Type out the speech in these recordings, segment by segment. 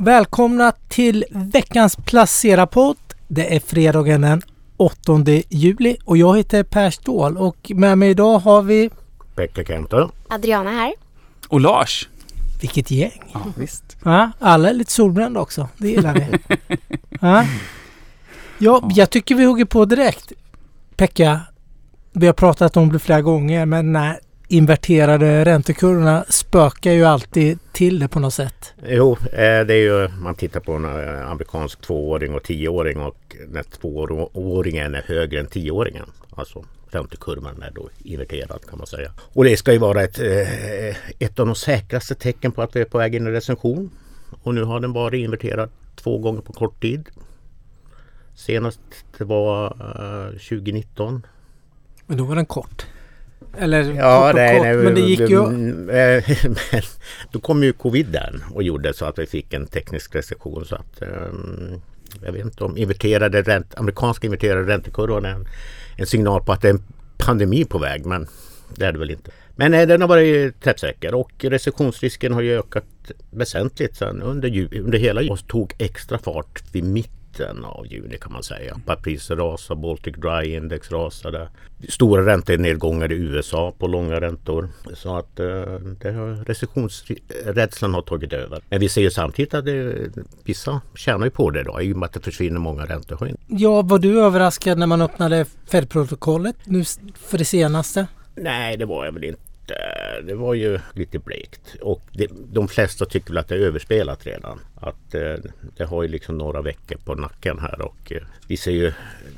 Välkomna till veckans Placera-podd. Det är fredagen den 8 juli och jag heter Per Ståhl och med mig idag har vi Pekka Kenter. Adriana här. Och Lars. Vilket gäng! Ja, visst. Ja, alla är lite solbrända också. Det gillar vi. Ja. ja, jag tycker vi hugger på direkt. Pekka, vi har pratat om det flera gånger men nej, inverterade räntekurvorna spökar ju alltid till det på något sätt. Jo, eh, det är ju man tittar på en eh, amerikansk tvååring och tioåring och när tvååringen är högre än tioåringen. Alltså räntekurvan är då inverterad kan man säga. Och det ska ju vara ett, eh, ett av de säkraste tecken på att vi är på väg in i recension. Och nu har den varit inverterad två gånger på kort tid. Senast var 2019. Men då var den kort. Eller ja, kort och nej, kort, nej, men det gick ju... men då kom ju coviden och gjorde så att vi fick en teknisk recession. Så att, um, jag vet inte om inverterade ränt, amerikanska inverterade räntekurvan är en, en signal på att det är en pandemi på väg. Men det är det väl inte. Men nej, den har varit träffsäker och recessionsrisken har ju ökat väsentligt sen under, under hela och tog extra fart vid mitt mitten av juni kan man säga. Papriser rasade, Baltic Dry Index rasade. Stora räntenedgångar i USA på långa räntor. Så att eh, har, recessionsrädslan har tagit över. Men vi ser ju samtidigt att det, vissa tjänar ju på det då i och med att det försvinner många räntehöjningar. Ja, var du överraskad när man öppnade Fed-protokollet nu för det senaste? Nej, det var jag väl inte det var ju lite blekt. Och det, de flesta tycker väl att det är överspelat redan. Att eh, det har ju liksom några veckor på nacken här och eh, vi ser ju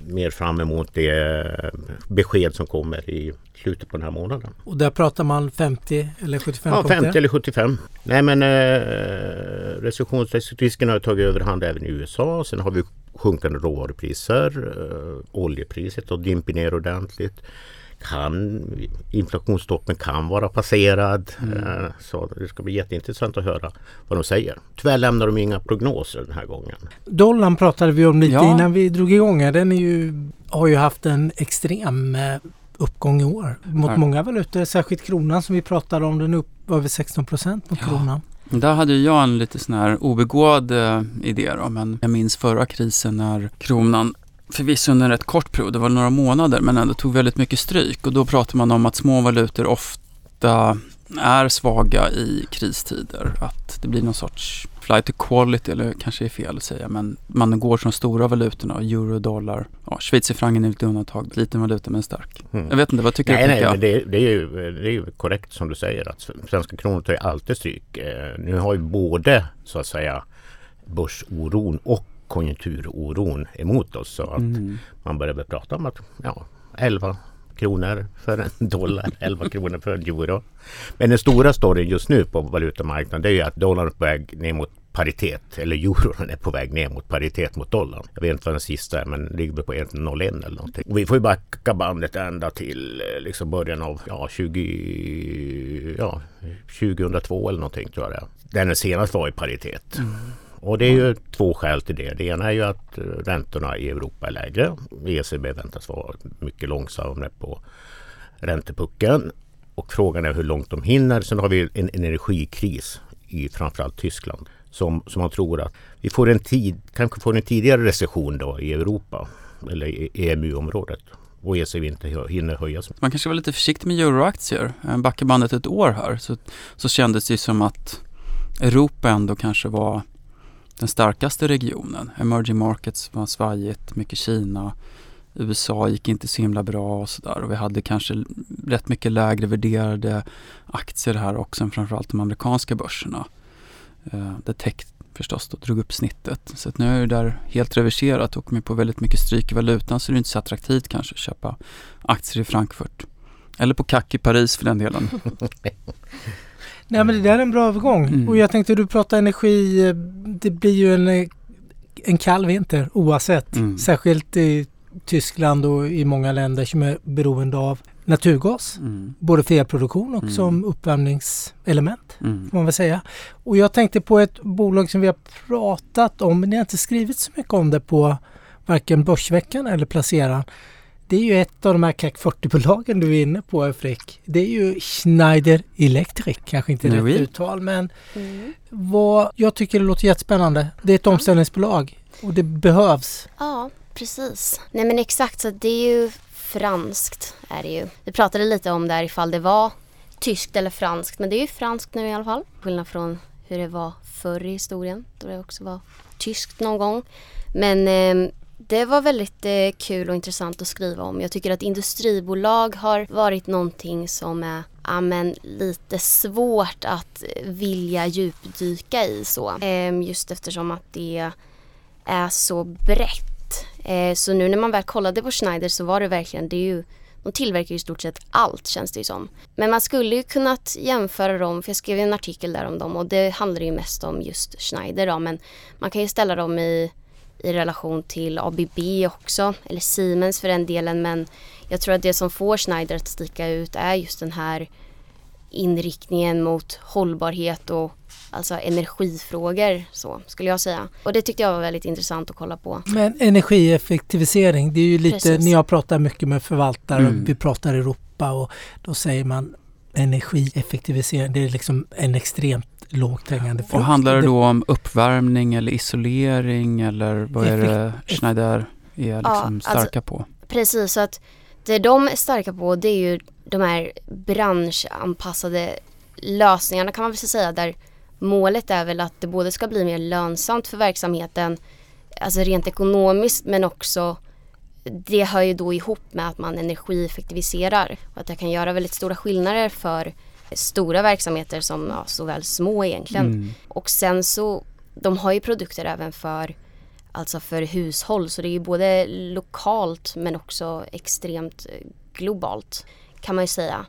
mer fram emot det eh, besked som kommer i slutet på den här månaden. Och där pratar man 50 eller 75 Ja, punkter? 50 eller 75. Nej men eh, recessionsrisken har tagit överhand även i USA. Sen har vi sjunkande råvarupriser. Eh, oljepriset har dimpit ner ordentligt kan, inflationstoppen kan vara passerad. Mm. Eh, så det ska bli jätteintressant att höra vad de säger. Tyvärr lämnar de inga prognoser den här gången. Dollarn pratade vi om lite ja. innan vi drog igång. Den är ju, har ju haft en extrem eh, uppgång i år mot ja. många valutor. Särskilt kronan som vi pratade om. Den är upp över 16 procent mot ja. kronan. Där hade jag en lite sån här obegåvad eh, idé då, men jag minns förra krisen när kronan förvisso under en rätt kort period, det var några månader, men ändå tog väldigt mycket stryk. Och då pratar man om att små valutor ofta är svaga i kristider. Att det blir någon sorts flight to quality, eller kanske är fel att säga, men man går från stora valutorna, euro, dollar, ja, schweizerfrancen är lite undantag, liten valuta men stark. Mm. Jag vet inte, vad tycker nej, du? Nej, men det, det, är ju, det är ju korrekt som du säger att svenska kronor tar ju alltid stryk. Eh, nu har ju både så att säga börsoron och konjunkturoron emot oss. Så att mm. man började prata om att ja, 11 kronor för en dollar, 11 kronor för en euro. Men den stora storyn just nu på valutamarknaden det är ju att dollarn är på väg ner mot paritet. Eller euron är på väg ner mot paritet mot dollarn. Jag vet inte vad den sista är men det ligger på 1,01 eller någonting. Och vi får ju backa bandet ända till eh, liksom början av ja, 20, ja, 2002 eller någonting tror jag det är. Den senast var i paritet. Mm. Och det är ju två skäl till det. Det ena är ju att eh, räntorna i Europa är lägre. ECB väntas vara mycket långsammare på räntepucken. Och frågan är hur långt de hinner. Sen har vi en energikris i framförallt Tyskland. Som, som man tror att vi får en tid, kanske får en tidigare recession då i Europa eller i EMU-området och ECB inte hinner höjas. Man kanske var lite försiktig med euroaktier. Backar bandet ett år här så, så kändes det som att Europa ändå kanske var den starkaste regionen. Emerging markets var svajigt, mycket Kina. USA gick inte så himla bra och sådär och vi hade kanske rätt mycket lägre värderade aktier här också än framförallt de amerikanska börserna. Eh, det tech förstås då drog upp snittet. Så att nu är det där helt reverserat och med på väldigt mycket stryk i valutan så är det inte så attraktivt kanske att köpa aktier i Frankfurt. Eller på CAC i Paris för den delen. Nej men det där är en bra övergång. Mm. Och jag tänkte du pratar energi. Eh, det blir ju en, eh, en kall vinter oavsett. Mm. Särskilt i Tyskland och i många länder som är beroende av naturgas. Mm. Både för elproduktion och mm. som uppvärmningselement. Mm. Man väl säga. Och jag tänkte på ett bolag som vi har pratat om men ni har inte skrivit så mycket om det på varken Börsveckan eller Placeran. Det är ju ett av de här CAC 40-bolagen du är inne på Fredrik. Det är ju Schneider Electric, kanske inte rätt uttal men mm. vad, jag tycker det låter jättespännande. Det är ett omställningsbolag och det behövs. Ja, precis. Nej men exakt så det är ju franskt är det ju. Vi pratade lite om där ifall det var tyskt eller franskt men det är ju franskt nu i alla fall. Skillnad från hur det var förr i historien då det också var tyskt någon gång. Men eh, det var väldigt eh, kul och intressant att skriva om. Jag tycker att industribolag har varit någonting som är amen, lite svårt att vilja djupdyka i så. Eh, just eftersom att det är så brett. Eh, så nu när man väl kollade på Schneider så var det verkligen, det är ju de tillverkar ju i stort sett allt känns det ju som. Men man skulle ju kunnat jämföra dem, för jag skrev en artikel där om dem och det handlar ju mest om just Schneider då men man kan ju ställa dem i, i relation till ABB också, eller Siemens för den delen men jag tror att det som får Schneider att sticka ut är just den här inriktningen mot hållbarhet och alltså energifrågor så skulle jag säga. Och det tyckte jag var väldigt intressant att kolla på. Men energieffektivisering, det är ju lite, Precis. när jag pratar mycket med förvaltare, mm. vi pratar Europa och då säger man energieffektivisering, det är liksom en extremt lågt hängande frukt. Och handlar det då om uppvärmning eller isolering eller vad är det Schneider är liksom ja, alltså starka alltså, på? Precis, så att det de är starka på det är ju de här branschanpassade lösningarna kan man väl säga där målet är väl att det både ska bli mer lönsamt för verksamheten, alltså rent ekonomiskt men också det hör ju då ihop med att man energieffektiviserar och att det kan göra väldigt stora skillnader för stora verksamheter som ja, såväl små egentligen. Mm. Och sen så, de har ju produkter även för alltså för hushåll så det är ju både lokalt men också extremt globalt kan man ju säga.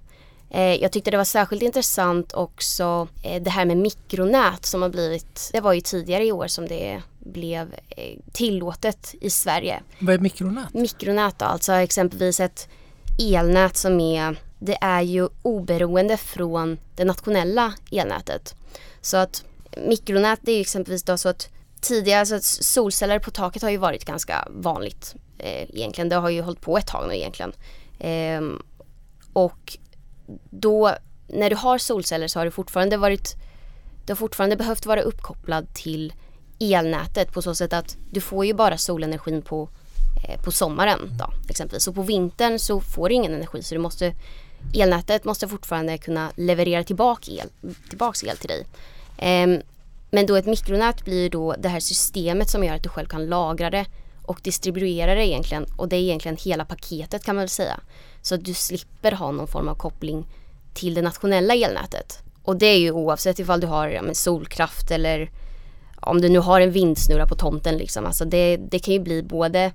Eh, jag tyckte det var särskilt intressant också eh, det här med mikronät som har blivit, det var ju tidigare i år som det blev eh, tillåtet i Sverige. Vad är mikronät? Mikronät då, alltså exempelvis ett elnät som är, det är ju oberoende från det nationella elnätet. Så att mikronät det är exempelvis då så att tidigare, så att solceller på taket har ju varit ganska vanligt eh, egentligen. Det har ju hållit på ett tag nu egentligen. Eh, och då när du har solceller så har du fortfarande varit du har fortfarande behövt vara uppkopplad till elnätet på så sätt att du får ju bara solenergin på, eh, på sommaren då, exempelvis. Så på vintern så får du ingen energi så du måste elnätet måste fortfarande kunna leverera tillbaka el, tillbaks el till dig. Eh, men då ett mikronät blir då det här systemet som gör att du själv kan lagra det och distribuera det egentligen och det är egentligen hela paketet kan man väl säga. Så att du slipper ha någon form av koppling till det nationella elnätet. Och det är ju oavsett ifall du har ja, solkraft eller om du nu har en vindsnurra på tomten liksom. Alltså det, det kan ju bli både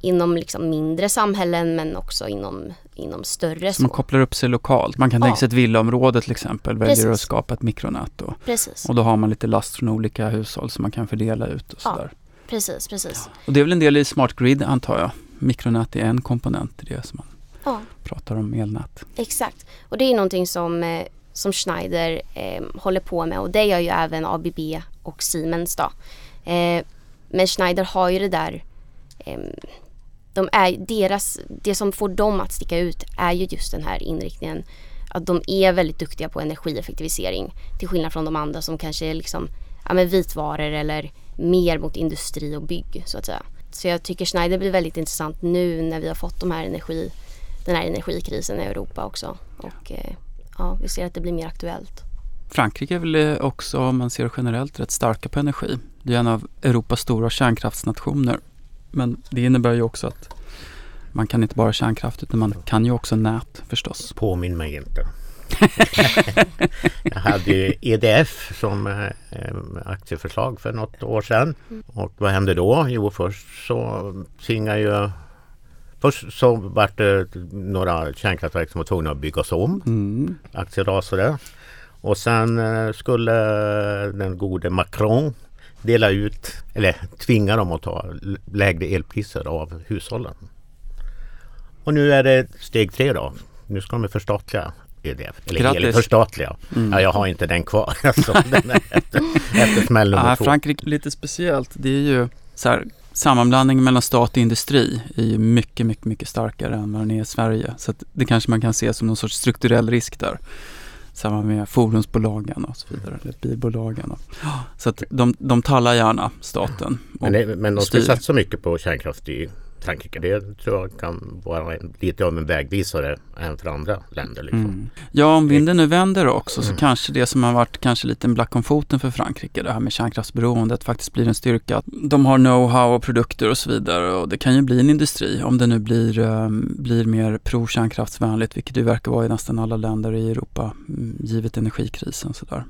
inom liksom mindre samhällen men också inom, inom större. Så man kopplar upp sig lokalt. Man kan ja. tänka sig ett villaområde till exempel väljer Precis. att skapa ett mikronät då. Precis. Och då har man lite last från olika hushåll som man kan fördela ut och sådär. Ja. Precis, precis. Ja. Och det är väl en del i Smart Grid antar jag. Mikronät är en komponent i det som man ja. pratar om elnät. Exakt. Och det är någonting som, eh, som Schneider eh, håller på med och det gör ju även ABB och Siemens då. Eh, men Schneider har ju det där eh, de är, deras, det som får dem att sticka ut är ju just den här inriktningen att de är väldigt duktiga på energieffektivisering till skillnad från de andra som kanske är liksom, ja, men vitvaror eller mer mot industri och bygg så att säga. Så jag tycker Schneider blir väldigt intressant nu när vi har fått de här energi, den här energikrisen i Europa också. Och eh, ja, vi ser att det blir mer aktuellt. Frankrike är väl också, om man ser generellt, rätt starka på energi. Det är en av Europas stora kärnkraftsnationer. Men det innebär ju också att man kan inte bara kärnkraft utan man kan ju också nät förstås. Påminn mig inte. jag hade ju EDF som eh, aktieförslag för något år sedan. Mm. Och vad hände då? Jo, först så tvingade ju Först så var det några kärnkraftverk som var tvungna att byggas om. Mm. Aktier. Och sen eh, skulle den gode Macron dela ut, eller tvinga dem att ta lägre elpriser av hushållen. Och nu är det steg tre då. Nu ska de förstatliga EDF. Eller Grattis. förstatliga. Mm. Ja, jag har inte den kvar. Alltså, den efter, efter smäll nummer ja, två. Frankrike lite speciellt. Det är ju så här, sammanblandningen mellan stat och industri är ju mycket, mycket, mycket starkare än vad den är i Sverige. Så det kanske man kan se som någon sorts strukturell risk där. Samma med fordonsbolagen och så vidare, eller bilbolagen. Och, så att de, de tallar gärna staten. Men, det, men de ska satsa mycket på kärnkraft i Frankrike. Det tror jag kan vara lite av en vägvisare även för andra länder. Liksom. Mm. Ja, om vinden nu vänder också mm. så kanske det som har varit kanske lite en black om foten för Frankrike, det här med kärnkraftsberoendet faktiskt blir en styrka. De har know-how och produkter och så vidare och det kan ju bli en industri om det nu blir, um, blir mer pro-kärnkraftsvänligt, vilket det verkar vara i nästan alla länder i Europa, mm, givet energikrisen. Så där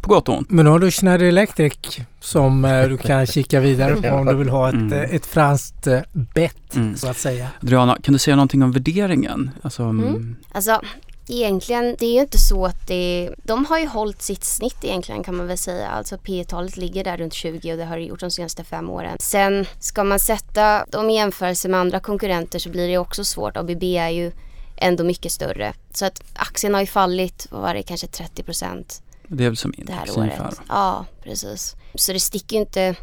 på gott och ont. Men nu har du Schneider Electric som eh, du kan kika vidare på om du vill ha ett, mm. Eh, ett franskt eh, bett mm. så att säga. Adriana, kan du säga någonting om värderingen? Alltså, mm. mm. alltså egentligen, det är ju inte så att det... De har ju hållit sitt snitt egentligen kan man väl säga. Alltså P talet ligger där runt 20 och det har det gjort de senaste fem åren. Sen ska man sätta dem i jämförelse med andra konkurrenter så blir det också svårt. ABB är ju ändå mycket större. Så att aktien har ju fallit, vad var det, kanske 30 procent det är väl som index det här året. ungefär? Ja, precis. Så det sticker ju inte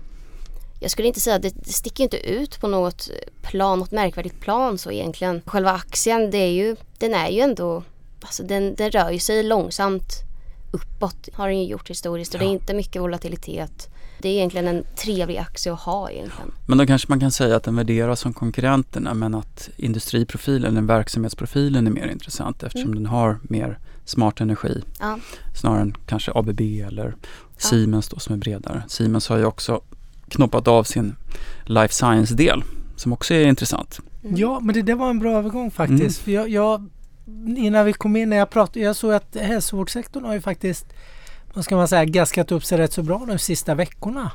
jag skulle inte säga det, det sticker inte ut på något plan, något märkvärdigt plan så egentligen. Själva aktien, det är ju, den är ju ändå, alltså den, den rör ju sig långsamt uppåt. Har den ju gjort historiskt och ja. det är inte mycket volatilitet. Det är egentligen en trevlig aktie att ha egentligen. Men då kanske man kan säga att den värderas som konkurrenterna men att industriprofilen, den verksamhetsprofilen är mer intressant eftersom mm. den har mer smart energi. Ja. Snarare än kanske ABB eller ja. Siemens då som är bredare. Siemens har ju också knoppat av sin life science-del som också är intressant. Mm. Ja, men det där var en bra övergång faktiskt. Mm. Jag, jag, innan vi kom in när jag pratade, jag såg att hälsovårdssektorn har ju faktiskt, vad ska man säga, gaskat upp sig rätt så bra de sista veckorna.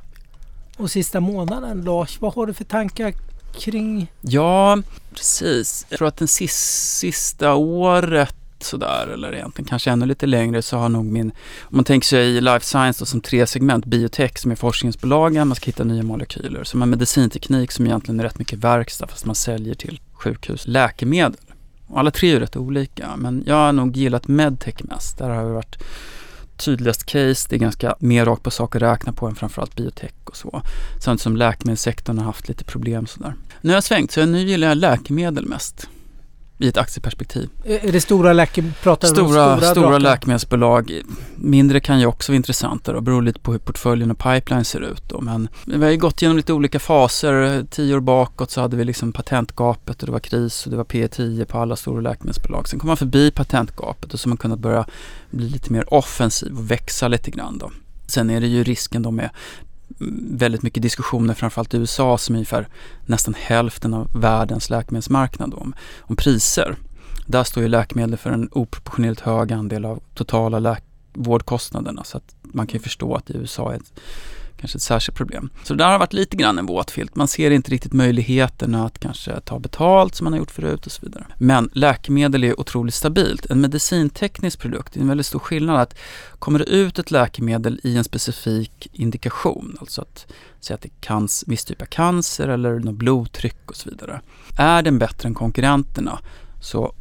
Och sista månaden. Lars, vad har du för tankar kring? Ja, precis. Jag tror att den sista året sådär eller egentligen kanske ännu lite längre så har nog min, om man tänker sig i life science då, som tre segment, biotech som är forskningsbolagen, man ska hitta nya molekyler, som har medicinteknik som egentligen är rätt mycket verkstad fast man säljer till sjukhus, läkemedel. Och alla tre är ju rätt olika men jag har nog gillat medtech mest, där har vi varit tydligast case, det är ganska mer rakt på sak att räkna på än framförallt biotech och så. Samtidigt som läkemedelssektorn har haft lite problem sådär. Nu har jag svängt så nu gillar jag läkemedel mest i ett aktieperspektiv. Är det stora, läke, pratar stora, stora, stora läkemedelsbolag? Mindre kan ju också vara intressanta och beror lite på hur portföljen och pipeline ser ut. Då. Men vi har ju gått igenom lite olika faser. Tio år bakåt så hade vi liksom patentgapet och det var kris och det var P10 på alla stora läkemedelsbolag. Sen kom man förbi patentgapet och så har man kunnat börja bli lite mer offensiv och växa lite grann. Då. Sen är det ju risken då med väldigt mycket diskussioner, framförallt i USA som är ungefär nästan hälften av världens läkemedelsmarknad om, om priser. Där står ju läkemedel för en oproportionerligt hög andel av totala vårdkostnaderna så att man kan ju förstå att i USA är ett kanske ett särskilt problem. Så det där har varit lite grann en våt filt. Man ser inte riktigt möjligheterna att kanske ta betalt som man har gjort förut och så vidare. Men läkemedel är otroligt stabilt. En medicinteknisk produkt, det är en väldigt stor skillnad att kommer det ut ett läkemedel i en specifik indikation, alltså att säga att det är viss typ av cancer eller något blodtryck och så vidare. Är den bättre än konkurrenterna så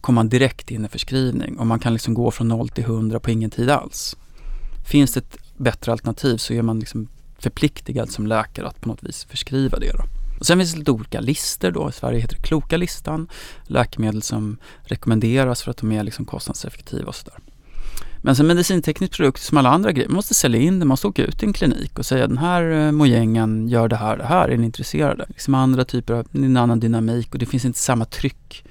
kommer man direkt in i förskrivning och man kan liksom gå från 0 till 100 på ingen tid alls. Finns det ett bättre alternativ så är man liksom förpliktigad som läkare att på något vis förskriva det. Då. Och sen finns det lite olika listor då. I Sverige heter det Kloka listan. Läkemedel som rekommenderas för att de är liksom kostnadseffektiva och sådär. Men som medicinteknisk produkt som alla andra grejer, man måste sälja in det, man måste åka ut till en klinik och säga den här eh, mojängen gör det här, det här, är ni intresserade? Liksom andra typer av, en annan dynamik och det finns inte samma tryck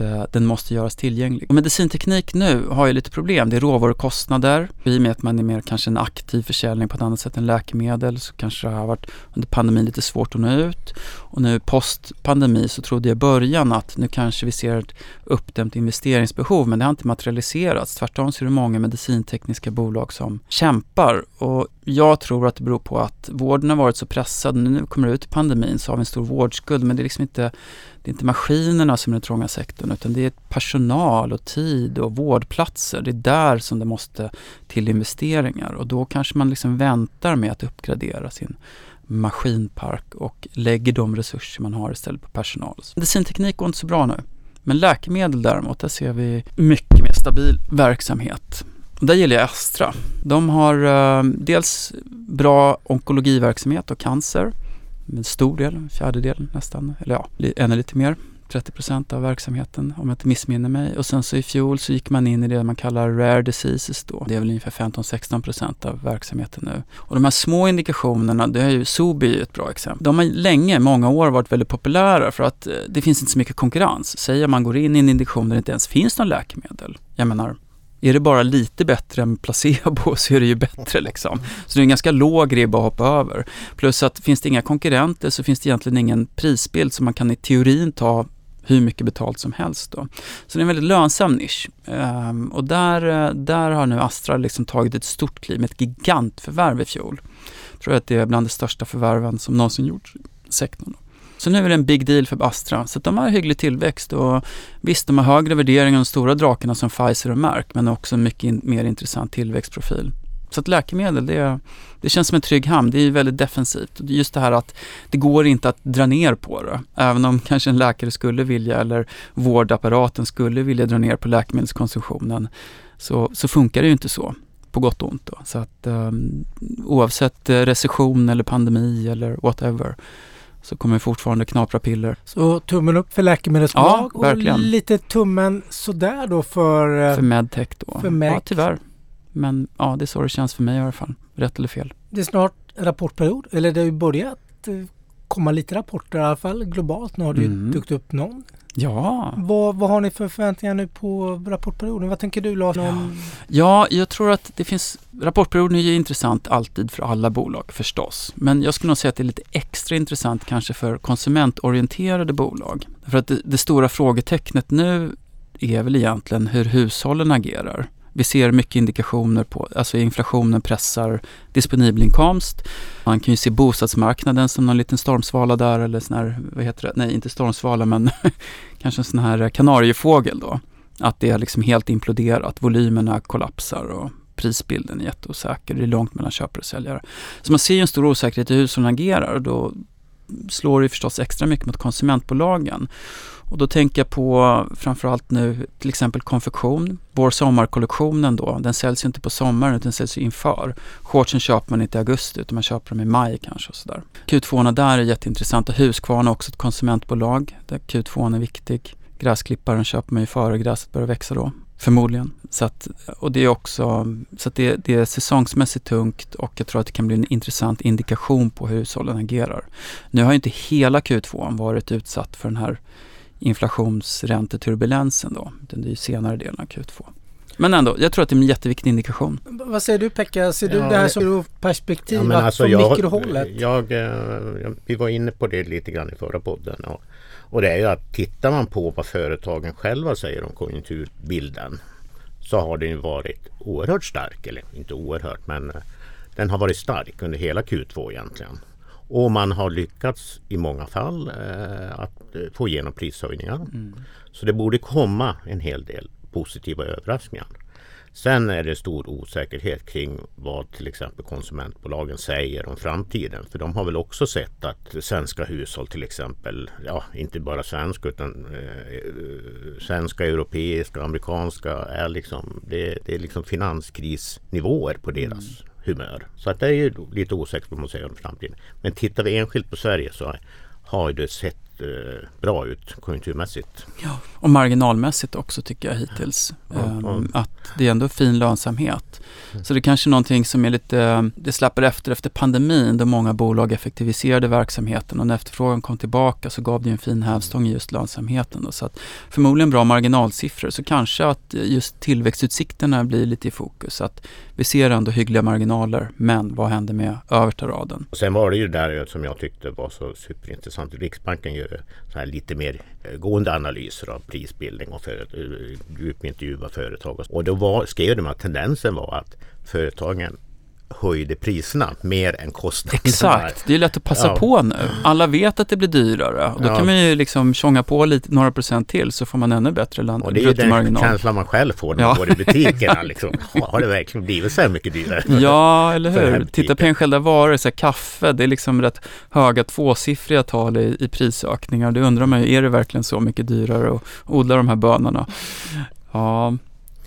att eh, den måste göras tillgänglig. Och medicinteknik nu har ju lite problem. Det är råvarukostnader. I och med att man är mer kanske en aktiv försäljning på ett annat sätt än läkemedel så kanske det har varit under pandemin lite svårt att nå ut. Och nu post pandemi så trodde jag i början att nu kanske vi ser ett uppdämt investeringsbehov men det har inte materialiserats. Tvärtom så är det många medicintekniska bolag som kämpar och jag tror att det beror på att vården har varit så pressad. Nu kommer det ut i pandemin så har vi en stor vårdskuld men det är liksom inte det är inte maskinerna som är den trånga sektorn utan det är personal och tid och vårdplatser. Det är där som det måste till investeringar och då kanske man liksom väntar med att uppgradera sin maskinpark och lägger de resurser man har istället på personal. Medicinteknik går inte så bra nu. Men läkemedel däremot, där ser vi mycket mer stabil verksamhet. Och där gillar jag Astra. De har eh, dels bra onkologiverksamhet och cancer en stor del, en fjärdedel nästan, eller ja, ännu lite mer. 30 procent av verksamheten om jag inte missminner mig. Och sen så i fjol så gick man in i det man kallar rare diseases då. Det är väl ungefär 15-16 procent av verksamheten nu. Och de här små indikationerna, det är ju Sobi är ett bra exempel. De har länge, många år varit väldigt populära för att eh, det finns inte så mycket konkurrens. Säger man går in i en indikation där det inte ens finns någon läkemedel. Jag menar, är det bara lite bättre än placebo så är det ju bättre liksom. Så det är en ganska låg ribba att hoppa över. Plus att finns det inga konkurrenter så finns det egentligen ingen prisbild som man kan i teorin ta hur mycket betalt som helst. Då. Så det är en väldigt lönsam nisch. Um, och där, eh, där har nu Astra liksom tagit ett stort kliv med ett gigantförvärv i fjol. Jag tror att det är bland de största förvärven som någonsin gjorts i sektorn. Så nu är det en big deal för Astra. Så de har hygglig tillväxt och visst, de har högre värderingar än de stora drakarna som Pfizer och Merck, men också mycket in, mer intressant tillväxtprofil. Så att läkemedel, det, det känns som en trygg hamn. Det är väldigt defensivt. Just det här att det går inte att dra ner på det. Även om kanske en läkare skulle vilja eller vårdapparaten skulle vilja dra ner på läkemedelskonsumtionen så, så funkar det ju inte så på gott och ont. Då. Så att um, oavsett recession eller pandemi eller whatever så kommer vi fortfarande knapra piller. Så tummen upp för läkemedelsbolag ja, verkligen. och lite tummen sådär då för... Eh, för medtech då. För med. Ja, tyvärr. Men ja, det är så det känns för mig i alla fall. Rätt eller fel. Det är snart rapportperiod, eller det har ju börjat eh, komma lite rapporter i alla fall globalt. Nu har det mm. ju dykt upp någon. Ja. Vad, vad har ni för förväntningar nu på rapportperioden? Vad tänker du Lars? Om... Ja, jag tror att det finns... Rapportperioden är ju intressant alltid för alla bolag förstås. Men jag skulle nog säga att det är lite extra intressant kanske för konsumentorienterade bolag. För att det, det stora frågetecknet nu är väl egentligen hur hushållen agerar. Vi ser mycket indikationer på, alltså inflationen pressar disponibel inkomst. Man kan ju se bostadsmarknaden som någon liten stormsvala där eller sån här, vad heter det, nej inte stormsvala men kanske en sån här kanariefågel då. Att det är liksom helt imploderat, volymerna kollapsar och prisbilden är jätteosäker. Det är långt mellan köpare och säljare. Så man ser ju en stor osäkerhet i hur hushållen agerar och då slår det förstås extra mycket mot konsumentbolagen. Och då tänker jag på framförallt nu till exempel konfektion. Vår sommarkollektionen då, den säljs ju inte på sommaren utan den säljs inför. Shortsen köper man inte i augusti utan man köper dem i maj kanske och sådär. Q2 där är jätteintressanta. Husqvarna är också ett konsumentbolag där Q2 är viktig. Gräsklipparen köper man ju före gräset börjar växa då. Förmodligen. Så att, och det är också så att det, det, är säsongsmässigt tungt och jag tror att det kan bli en intressant indikation på hur hushållen agerar. Nu har inte hela Q2 varit utsatt för den här inflationsränteturbulensen då. Den är ju senare delen av Q2. Men ändå, jag tror att det är en jätteviktig indikation. Vad säger du Pekka? Ser du ja, det här som perspektiv ja, alltså från jag, mikrohållet? Jag, jag, vi var inne på det lite grann i förra podden. Och, och det är ju att tittar man på vad företagen själva säger om konjunkturbilden så har den ju varit oerhört stark. Eller inte oerhört men den har varit stark under hela Q2 egentligen. Och man har lyckats i många fall eh, att eh, få igenom prishöjningar. Mm. Så det borde komma en hel del positiva överraskningar. Sen är det stor osäkerhet kring vad till exempel konsumentbolagen säger om framtiden. För de har väl också sett att svenska hushåll till exempel, ja inte bara svenska utan eh, svenska, europeiska, amerikanska är liksom, det, det är liksom finanskrisnivåer på deras mm humör. Så att det är ju lite osäkert vad man säger om framtiden. Men tittar vi enskilt på Sverige så har det sett eh, bra ut konjunkturmässigt. Ja, och marginalmässigt också tycker jag hittills. Ja, um, att det är ändå fin lönsamhet. Mm. Så det är kanske är någonting som är lite, det släpper efter efter pandemin då många bolag effektiviserade verksamheten och när efterfrågan kom tillbaka så gav det en fin hävstång i just lönsamheten. Då. Så att förmodligen bra marginalsiffror så kanske att just tillväxtutsikterna blir lite i fokus. Att vi ser ändå hyggliga marginaler men vad händer med översta raden? Och sen var det ju där som jag tyckte var så superintressant. Riksbanken gör så här lite mer eh, gående analyser av prisbildning och eh, djupintervjuar företag. Och då var, skrev de att tendensen var att företagen höjde priserna mer än kostnaderna. Exakt, det är lätt att passa ja. på nu. Alla vet att det blir dyrare och då ja. kan man ju liksom tjonga på lite, några procent till så får man ännu bättre land. Och det är ju den känslan man själv får när man går i butikerna. Liksom. Har det verkligen blivit så här mycket dyrare? Ja, eller hur. Titta på enskilda varor, så här, kaffe, det är liksom rätt höga tvåsiffriga tal i, i prisökningar. Det undrar man ju, är det verkligen så mycket dyrare att odla de här bönorna? Ja,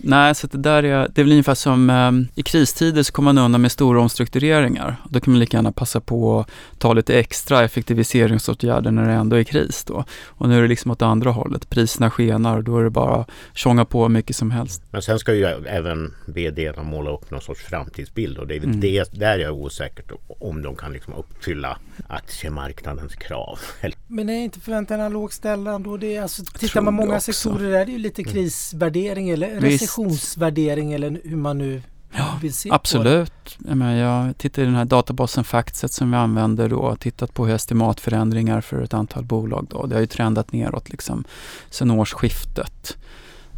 Nej, så det där är, det är väl ungefär som um, i kristider så kommer man undan med stora omstruktureringar. Då kan man lika gärna passa på att ta lite extra effektiviseringsåtgärder när det ändå är kris då. Och nu är det liksom åt andra hållet. Priserna skenar och då är det bara tjonga på mycket som helst. Men sen ska ju även vd måla upp någon sorts framtidsbild och det är väl mm. det där jag är osäker om de kan liksom uppfylla aktiemarknadens krav. Men är inte förväntningarna lågt ställda då? Det är alltså, tittar man många sektorer där är det ju lite mm. krisvärdering eller recessionsvärdering eller hur man nu Ja, vill se absolut. På det. Jag, jag tittar i den här databasen Factset som vi använder då och tittat på estimatförändringar för ett antal bolag. Då. Det har ju trendat neråt liksom sedan årsskiftet.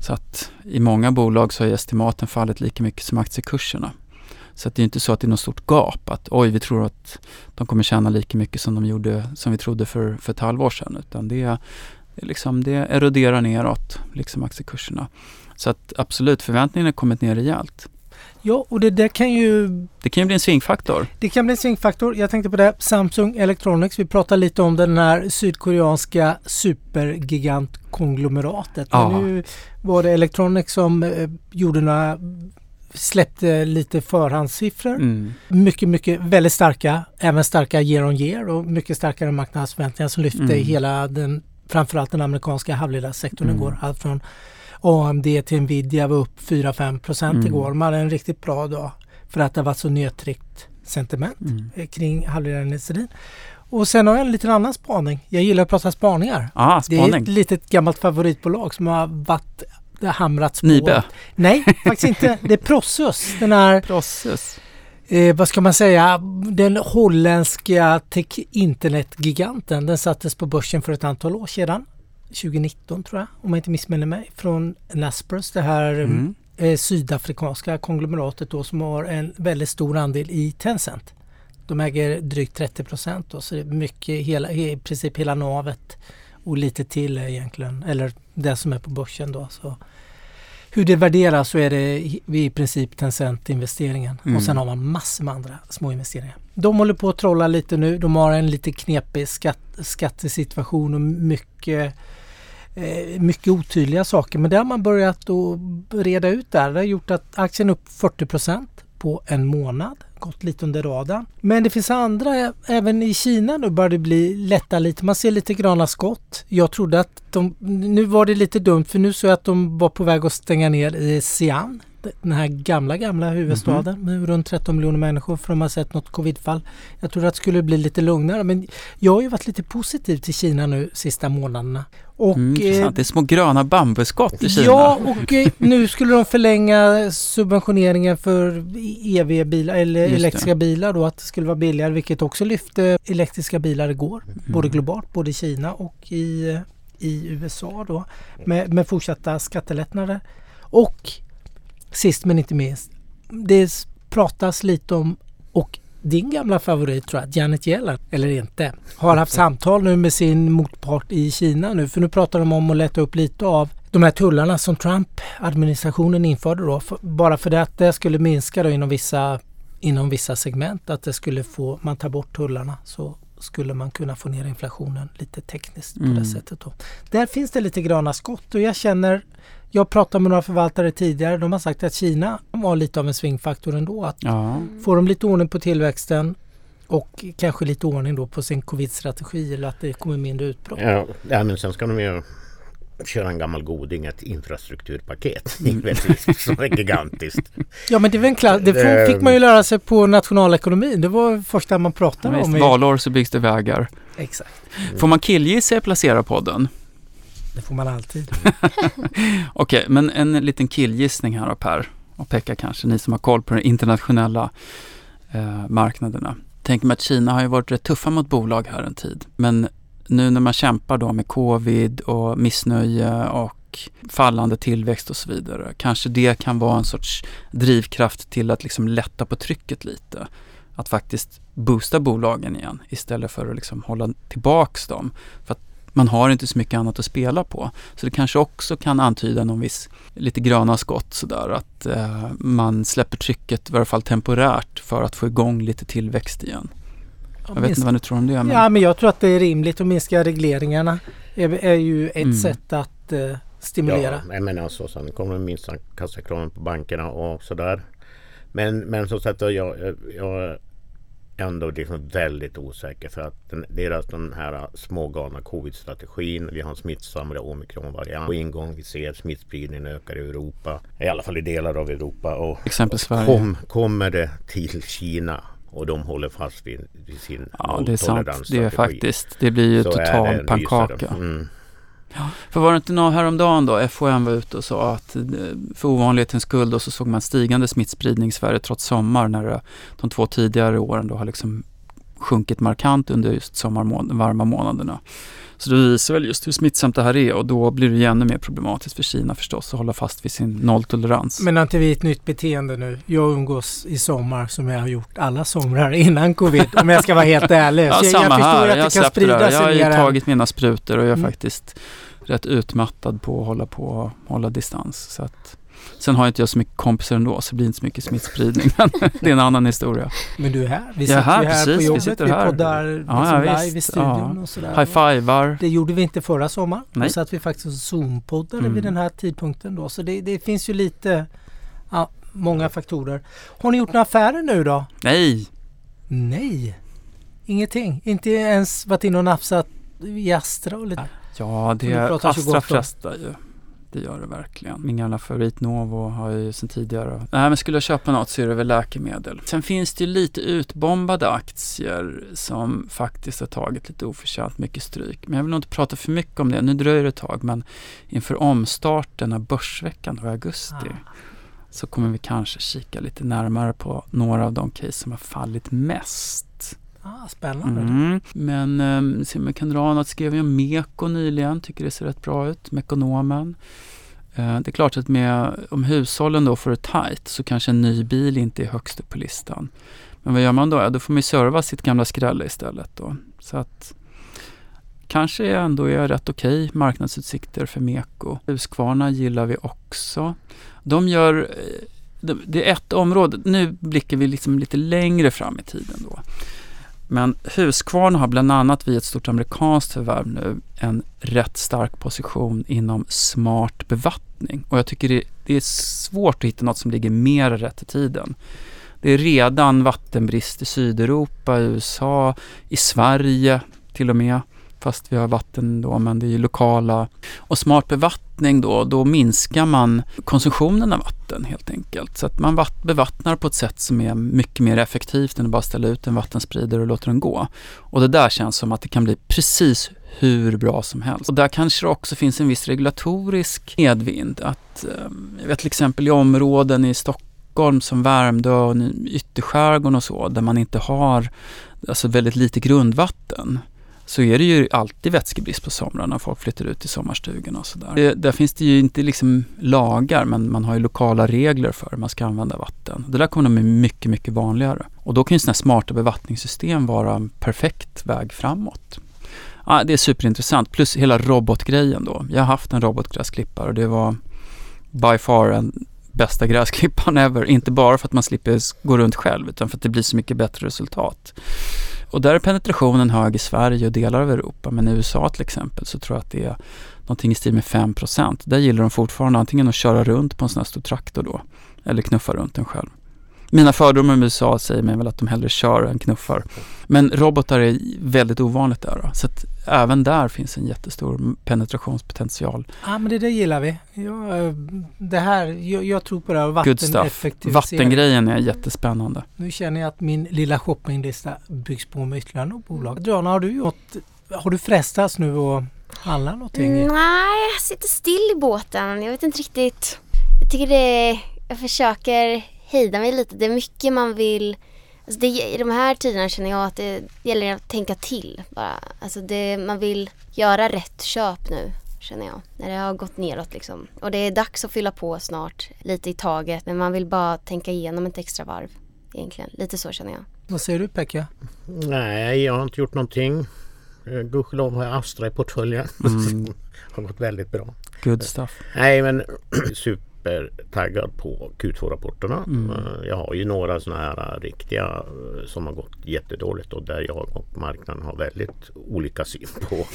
Så att i många bolag så har estimaten fallit lika mycket som aktiekurserna. Så att det är inte så att det är något stort gap att oj, vi tror att de kommer tjäna lika mycket som de gjorde, som vi trodde för, för ett halvår sedan. Utan det, det, liksom, det eroderar neråt, liksom aktiekurserna. Så att absolut, förväntningarna har kommit ner rejält. Ja, och det där kan ju... Det kan ju bli en svingfaktor. Det kan bli en svingfaktor. Jag tänkte på det. Samsung Electronics. Vi pratade lite om den här sydkoreanska supergigantkonglomeratet. Ja. nu var det Electronics som eh, gjorde några släppte lite förhandssiffror. Mm. Mycket, mycket, väldigt starka, även starka year on year och mycket starkare marknadsförväntningar som lyfte mm. hela den, framförallt den amerikanska halvledarsektorn mm. igår. Allt från AMD till Nvidia var upp 4-5 procent mm. igår. Man hade en riktigt bra dag för att det var så nedtryckt sentiment mm. Eh, kring halvledarindustrin. Och sen har jag en liten annan spaning. Jag gillar att prata spaningar. Ah, spaning. Det är ett litet gammalt favoritbolag som har varit det har hamrats på. Nibe? Nej, faktiskt inte. Det är Prossus. Den här... Prossus. Eh, vad ska man säga? Den holländska internetgiganten. Den sattes på börsen för ett antal år sedan. 2019 tror jag, om jag inte missminner mig. Från Naspers, det här mm. eh, sydafrikanska konglomeratet då som har en väldigt stor andel i Tencent. De äger drygt 30 procent så det är mycket, hela, i princip hela navet och lite till egentligen, eller det som är på börsen då. Så hur det värderas så är det i princip Tencent-investeringen mm. och sen har man massor med andra små investeringar. De håller på att trolla lite nu. De har en lite knepig skatt, skattesituation och mycket Eh, mycket otydliga saker men det har man börjat att reda ut där. Det har gjort att aktien är upp 40% på en månad gått lite under radarn. Men det finns andra, eh, även i Kina nu börjar det bli lätta lite. Man ser lite gröna skott. Jag trodde att de, nu var det lite dumt för nu såg jag att de var på väg att stänga ner Xi'an den här gamla, gamla huvudstaden mm -hmm. med runt 13 miljoner människor för de har sett något covidfall. Jag trodde att det skulle bli lite lugnare men jag har ju varit lite positiv till Kina nu sista månaderna. Och, mm, eh, det är små gröna bambuskott i Kina. Ja, och eh, nu skulle de förlänga subventioneringen för EV-bilar eller elektriska bilar då att det skulle vara billigare vilket också lyfte elektriska bilar igår. Mm. Både globalt, både i Kina och i, i USA då med, med fortsatta skattelättnader. Och sist men inte minst, det pratas lite om och din gamla favorit tror jag, Janet Yellen, eller inte, har haft samtal nu med sin motpart i Kina nu. För nu pratar de om att lätta upp lite av de här tullarna som Trump-administrationen införde då. För, bara för det att det skulle minska då inom vissa, inom vissa segment. Att det skulle få, man tar bort tullarna så skulle man kunna få ner inflationen lite tekniskt på mm. det sättet. Då. Där finns det lite gröna skott och jag känner jag pratade med några förvaltare tidigare. De har sagt att Kina var lite av en svingfaktor ändå. Att ja. Får de lite ordning på tillväxten och kanske lite ordning då på sin covid-strategi eller att det kommer mindre utbrott. Ja, ja men sen ska de ju köra en gammal goding, ett infrastrukturpaket. Mm. som är gigantiskt. Ja men det, var en klass, det fick man ju lära sig på nationalekonomin. Det var första man pratade ja, om. Valår så byggs det vägar. Exakt. Får man killgissa i Placera-podden? Det får man alltid. Okej, okay, men en liten killgissning här då Per och Pekka kanske, ni som har koll på de internationella eh, marknaderna. Tänk mig att Kina har ju varit rätt tuffa mot bolag här en tid. Men nu när man kämpar då med covid och missnöje och fallande tillväxt och så vidare. Kanske det kan vara en sorts drivkraft till att liksom lätta på trycket lite. Att faktiskt boosta bolagen igen istället för att liksom hålla tillbaks dem. För att man har inte så mycket annat att spela på. Så det kanske också kan antyda någon viss, lite gröna skott sådär att eh, man släpper trycket, i varje fall temporärt, för att få igång lite tillväxt igen. Jag vet inte vad du tror om det. Men... Ja, men jag tror att det är rimligt att minska regleringarna. är, är ju ett mm. sätt att eh, stimulera. Ja, men alltså sen kommer de minsta kassakraven på bankerna och sådär. Men, men som sagt jag, jag ändå liksom väldigt osäker för att den, deras den här smågalna covid-strategin. Vi har en smittsammare omikronvariant på ingång. Vi ser smittspridningen ökar i Europa. I alla fall i delar av Europa. Och, Exempel Sverige. Kom, kommer det till Kina och de håller fast vid, vid sin Ja, det är sant. Det är faktiskt. Det blir ju total pannkaka. Mm. Ja, för var det inte någon häromdagen då, FHM var ute och sa att eh, för ovanlighetens skull då så såg man stigande smittspridning i Sverige trots sommar när eh, de två tidigare åren då har liksom sjunkit markant under just sommarvarma månaderna. Så det visar väl just hur smittsamt det här är och då blir det ju ännu mer problematiskt för Kina förstås att hålla fast vid sin nolltolerans. Men har inte vi ett nytt beteende nu? Jag umgås i sommar som jag har gjort alla somrar innan covid om jag ska vara helt ärlig. ja, jag, samma jag här. att det jag kan sprida sig Jag har ju än... tagit mina sprutor och jag är mm. faktiskt rätt utmattad på att hålla på hålla distans. Så att, sen har inte jag så mycket kompisar ändå så det blir inte så mycket smittspridning. Men det är en annan historia. Men du är här. Vi sitter här, här precis, på jobbet. Vi, sitter här. vi poddar liksom ja, live i studion ja. och sådär. High-fivar. Det gjorde vi inte förra sommaren. Nej. Då satt vi faktiskt och zoom-poddade mm. vid den här tidpunkten då. Så det, det finns ju lite, ja, många faktorer. Har ni gjort några affärer nu då? Nej. Nej. Ingenting? Inte ens varit inne och nafsat i Astra och lite? Ja, det är Astra frestar ju. Det gör det verkligen. Min gamla favorit Novo har jag ju sedan tidigare. Nej, men skulle jag köpa något så är det väl läkemedel. Sen finns det ju lite utbombade aktier som faktiskt har tagit lite oförtjänt mycket stryk. Men jag vill nog inte prata för mycket om det. Nu dröjer det ett tag, men inför omstarten av Börsveckan i augusti ah. så kommer vi kanske kika lite närmare på några av de case som har fallit mest. Ah, spännande. Mm. Men um, se om jag kan dra något. Skrev jag om Meko nyligen. Tycker det ser rätt bra ut. Mekonomen. Uh, det är klart att med, om hushållen då får det tajt så kanske en ny bil inte är högst upp på listan. Men vad gör man då? Ja, då får man ju serva sitt gamla skrälle istället då. Så att kanske ändå är rätt okej okay marknadsutsikter för Meko. Husqvarna gillar vi också. De gör eh, det är ett område, nu blickar vi liksom lite längre fram i tiden då. Men Husqvarna har bland annat vid ett stort amerikanskt förvärv nu en rätt stark position inom smart bevattning. Och jag tycker det, det är svårt att hitta något som ligger mer rätt i tiden. Det är redan vattenbrist i Sydeuropa, i USA, i Sverige till och med fast vi har vatten då, men det är ju lokala. Och smart bevattning då, då minskar man konsumtionen av vatten helt enkelt. Så att man bevattnar på ett sätt som är mycket mer effektivt än att bara ställa ut en vattenspridare och låta den gå. Och det där känns som att det kan bli precis hur bra som helst. Och där kanske det också finns en viss regulatorisk medvind. Att, ehm, jag vet till exempel i områden i Stockholm som Värmdö och ytterskärgården och så, där man inte har alltså väldigt lite grundvatten så är det ju alltid vätskebrist på somrarna när folk flyttar ut till sommarstugorna och sådär. Där finns det ju inte liksom lagar men man har ju lokala regler för hur man ska använda vatten. Det där kommer att bli mycket, mycket vanligare. Och då kan ju sådana här smarta bevattningssystem vara en perfekt väg framåt. Ja, det är superintressant. Plus hela robotgrejen då. Jag har haft en robotgräsklippare och det var by far en bästa gräsklipparen ever. Inte bara för att man slipper gå runt själv utan för att det blir så mycket bättre resultat. Och där är penetrationen hög i Sverige och delar av Europa. Men i USA till exempel så tror jag att det är någonting i stil med 5 Där gillar de fortfarande antingen att köra runt på en sån här stor traktor då eller knuffa runt den själv. Mina fördomar med USA säger mig väl att de hellre kör än knuffar. Men robotar är väldigt ovanligt där. Då. Så att även där finns en jättestor penetrationspotential. Ja men det där gillar vi. Ja, det här, jag, jag tror på det här vatteneffektivisering. Vattengrejen är jättespännande. Nu känner jag att min lilla shoppinglista byggs på med ytterligare något bolag. Adriana, har du gjort, har du frestats nu att handla någonting? Nej, jag sitter still i båten. Jag vet inte riktigt. Jag tycker det är, jag försöker hejda mig lite. Det är mycket man vill Alltså det, I de här tiderna känner jag att det gäller att tänka till bara. Alltså det, man vill göra rätt köp nu känner jag. När det har gått neråt liksom. Och det är dags att fylla på snart, lite i taget. Men man vill bara tänka igenom ett extra varv egentligen. Lite så känner jag. Vad säger du Pekka? Nej, jag har inte gjort någonting. Eh, gudskelov har jag Astra i portföljen. Mm. har gått väldigt bra. Good stuff. Nej, men supertaggad på Q2-rapporterna. Mm. Eh, Jag har ju några sådana här riktiga eh, som har gått jättedåligt och där jag och marknaden har väldigt olika syn på.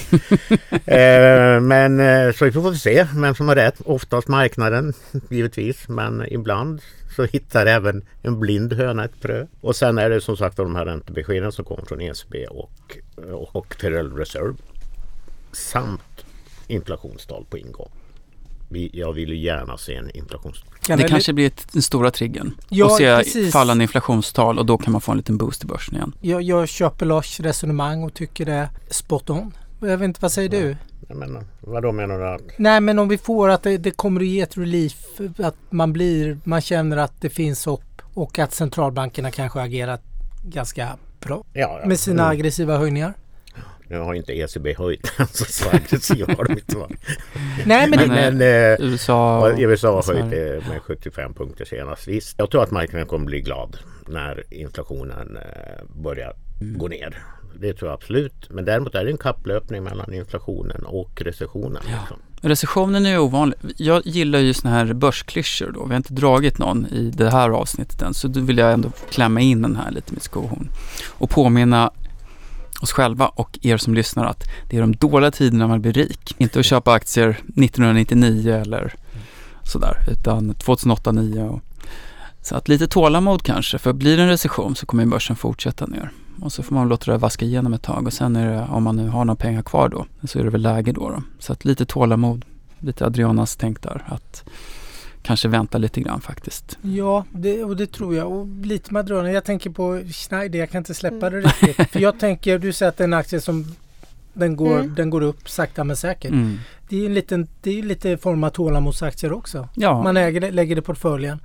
Eh, Men eh, så vi får se vem som har rätt. Oftast marknaden givetvis men ibland så hittar även en blind höna ett frö. Och sen är det som sagt de här räntebeskeden som kommer från ECB och, och Federal Reserve. Samt inflationstal på ingång. Vi, jag vill ju gärna se en inflationstal. Kan det det- kanske blir ett, den stora triggern. Ja, och se precis. fallande inflationstal och då kan man få en liten boost i börsen igen. Jag, jag köper Lars resonemang och tycker det är spot on. Jag vet inte, vad säger du? Jag menar, vad då menar du? Att, Nej men om vi får att det, det kommer att ge ett relief, att man blir, man känner att det finns hopp och att centralbankerna kanske agerat ganska bra ja, ja. med sina Mm. aggressiva höjningar. Nu har inte ECB höjt den så så aggressiva har de inte varit. Nej men, Men, Men eh, USA Ja, USA har höjt det med 75 punkter senast. Visst, jag tror att marknaden kommer bli glad när inflationen eh, börjar gå ner. Det tror jag absolut. Men däremot är det en kapplöpning mellan inflationen och recessionen. Liksom. Recessionen är ovanlig. Jag gillar ju såna här börsklyschor då. Vi har inte dragit någon i det här avsnittet än. Så då vill jag ändå klämma in den här lite med skohorn. Och påminna oss själva och er som lyssnar att det är de dåliga tiderna man blir rik. Inte att köpa aktier 1999 eller sådär. Utan 2008, 2009 och så att lite tålamod kanske. För blir det en recession så kommer börsen fortsätta ner. Och så får man låta det vaska igenom ett tag och sen är det, om man nu har några pengar kvar då, så är det väl läge då. då. Så att lite tålamod, lite Adrianas tänk där. Att kanske vänta lite grann faktiskt. ja, det, och det tror jag. Och lite Madrona. Jag tänker på Schneider. Jag kan inte släppa det riktigt. För jag tänker, du säger att det är en aktie som den går, Mm. den går upp sakta men säkert. Mm. Det är en liten, det är lite form av tålamodsaktier också. Ja, Man äger lägger det i portföljen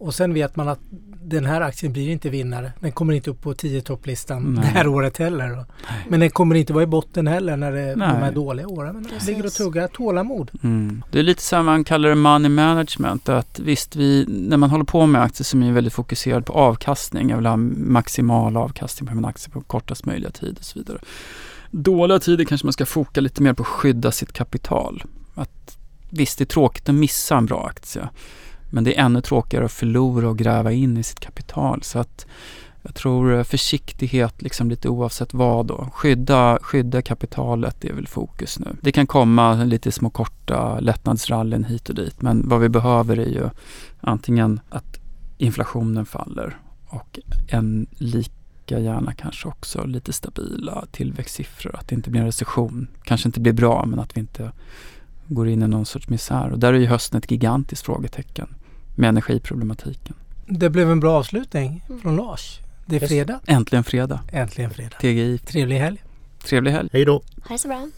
och sen vet man att den här aktien blir inte vinnare. Den kommer inte upp på 10 topplistan Nej. det här året heller. Då. Men den kommer inte vara i botten heller när det är de Nej. här dåliga åren. Men den ligger och tuggar. Tålamod. Mm. Det är lite så här man kallar det money management. Att visst, vi, när man håller på med aktier som är väldigt fokuserad på avkastning. Jag vill ha maximal avkastning på min aktie på kortast möjliga tid och så vidare. Dåliga tider kanske man ska foka lite mer på att skydda sitt kapital. Att, visst, det är tråkigt att missa en bra aktie. Men det är ännu tråkigare att förlora och gräva in i sitt kapital. Så att jag tror eh, försiktighet liksom lite oavsett vad då. Skydda, skydda kapitalet det är väl fokus nu. Det kan komma lite små korta lättnadsrallyn hit och dit. Men vad vi behöver är ju antingen att inflationen faller och en lika gärna kanske också lite stabila tillväxtsiffror. Att det inte blir en recession. Kanske inte blir bra men att vi inte går in i någon sorts misär. Och där är ju hösten ett gigantiskt frågetecken med energiproblematiken. Det blev en bra avslutning Mm. från Lars. Det är fredag. Äntligen fredag. Äntligen fredag. TGI. Trevlig helg. Trevlig helg. Hej då! Ha det så bra.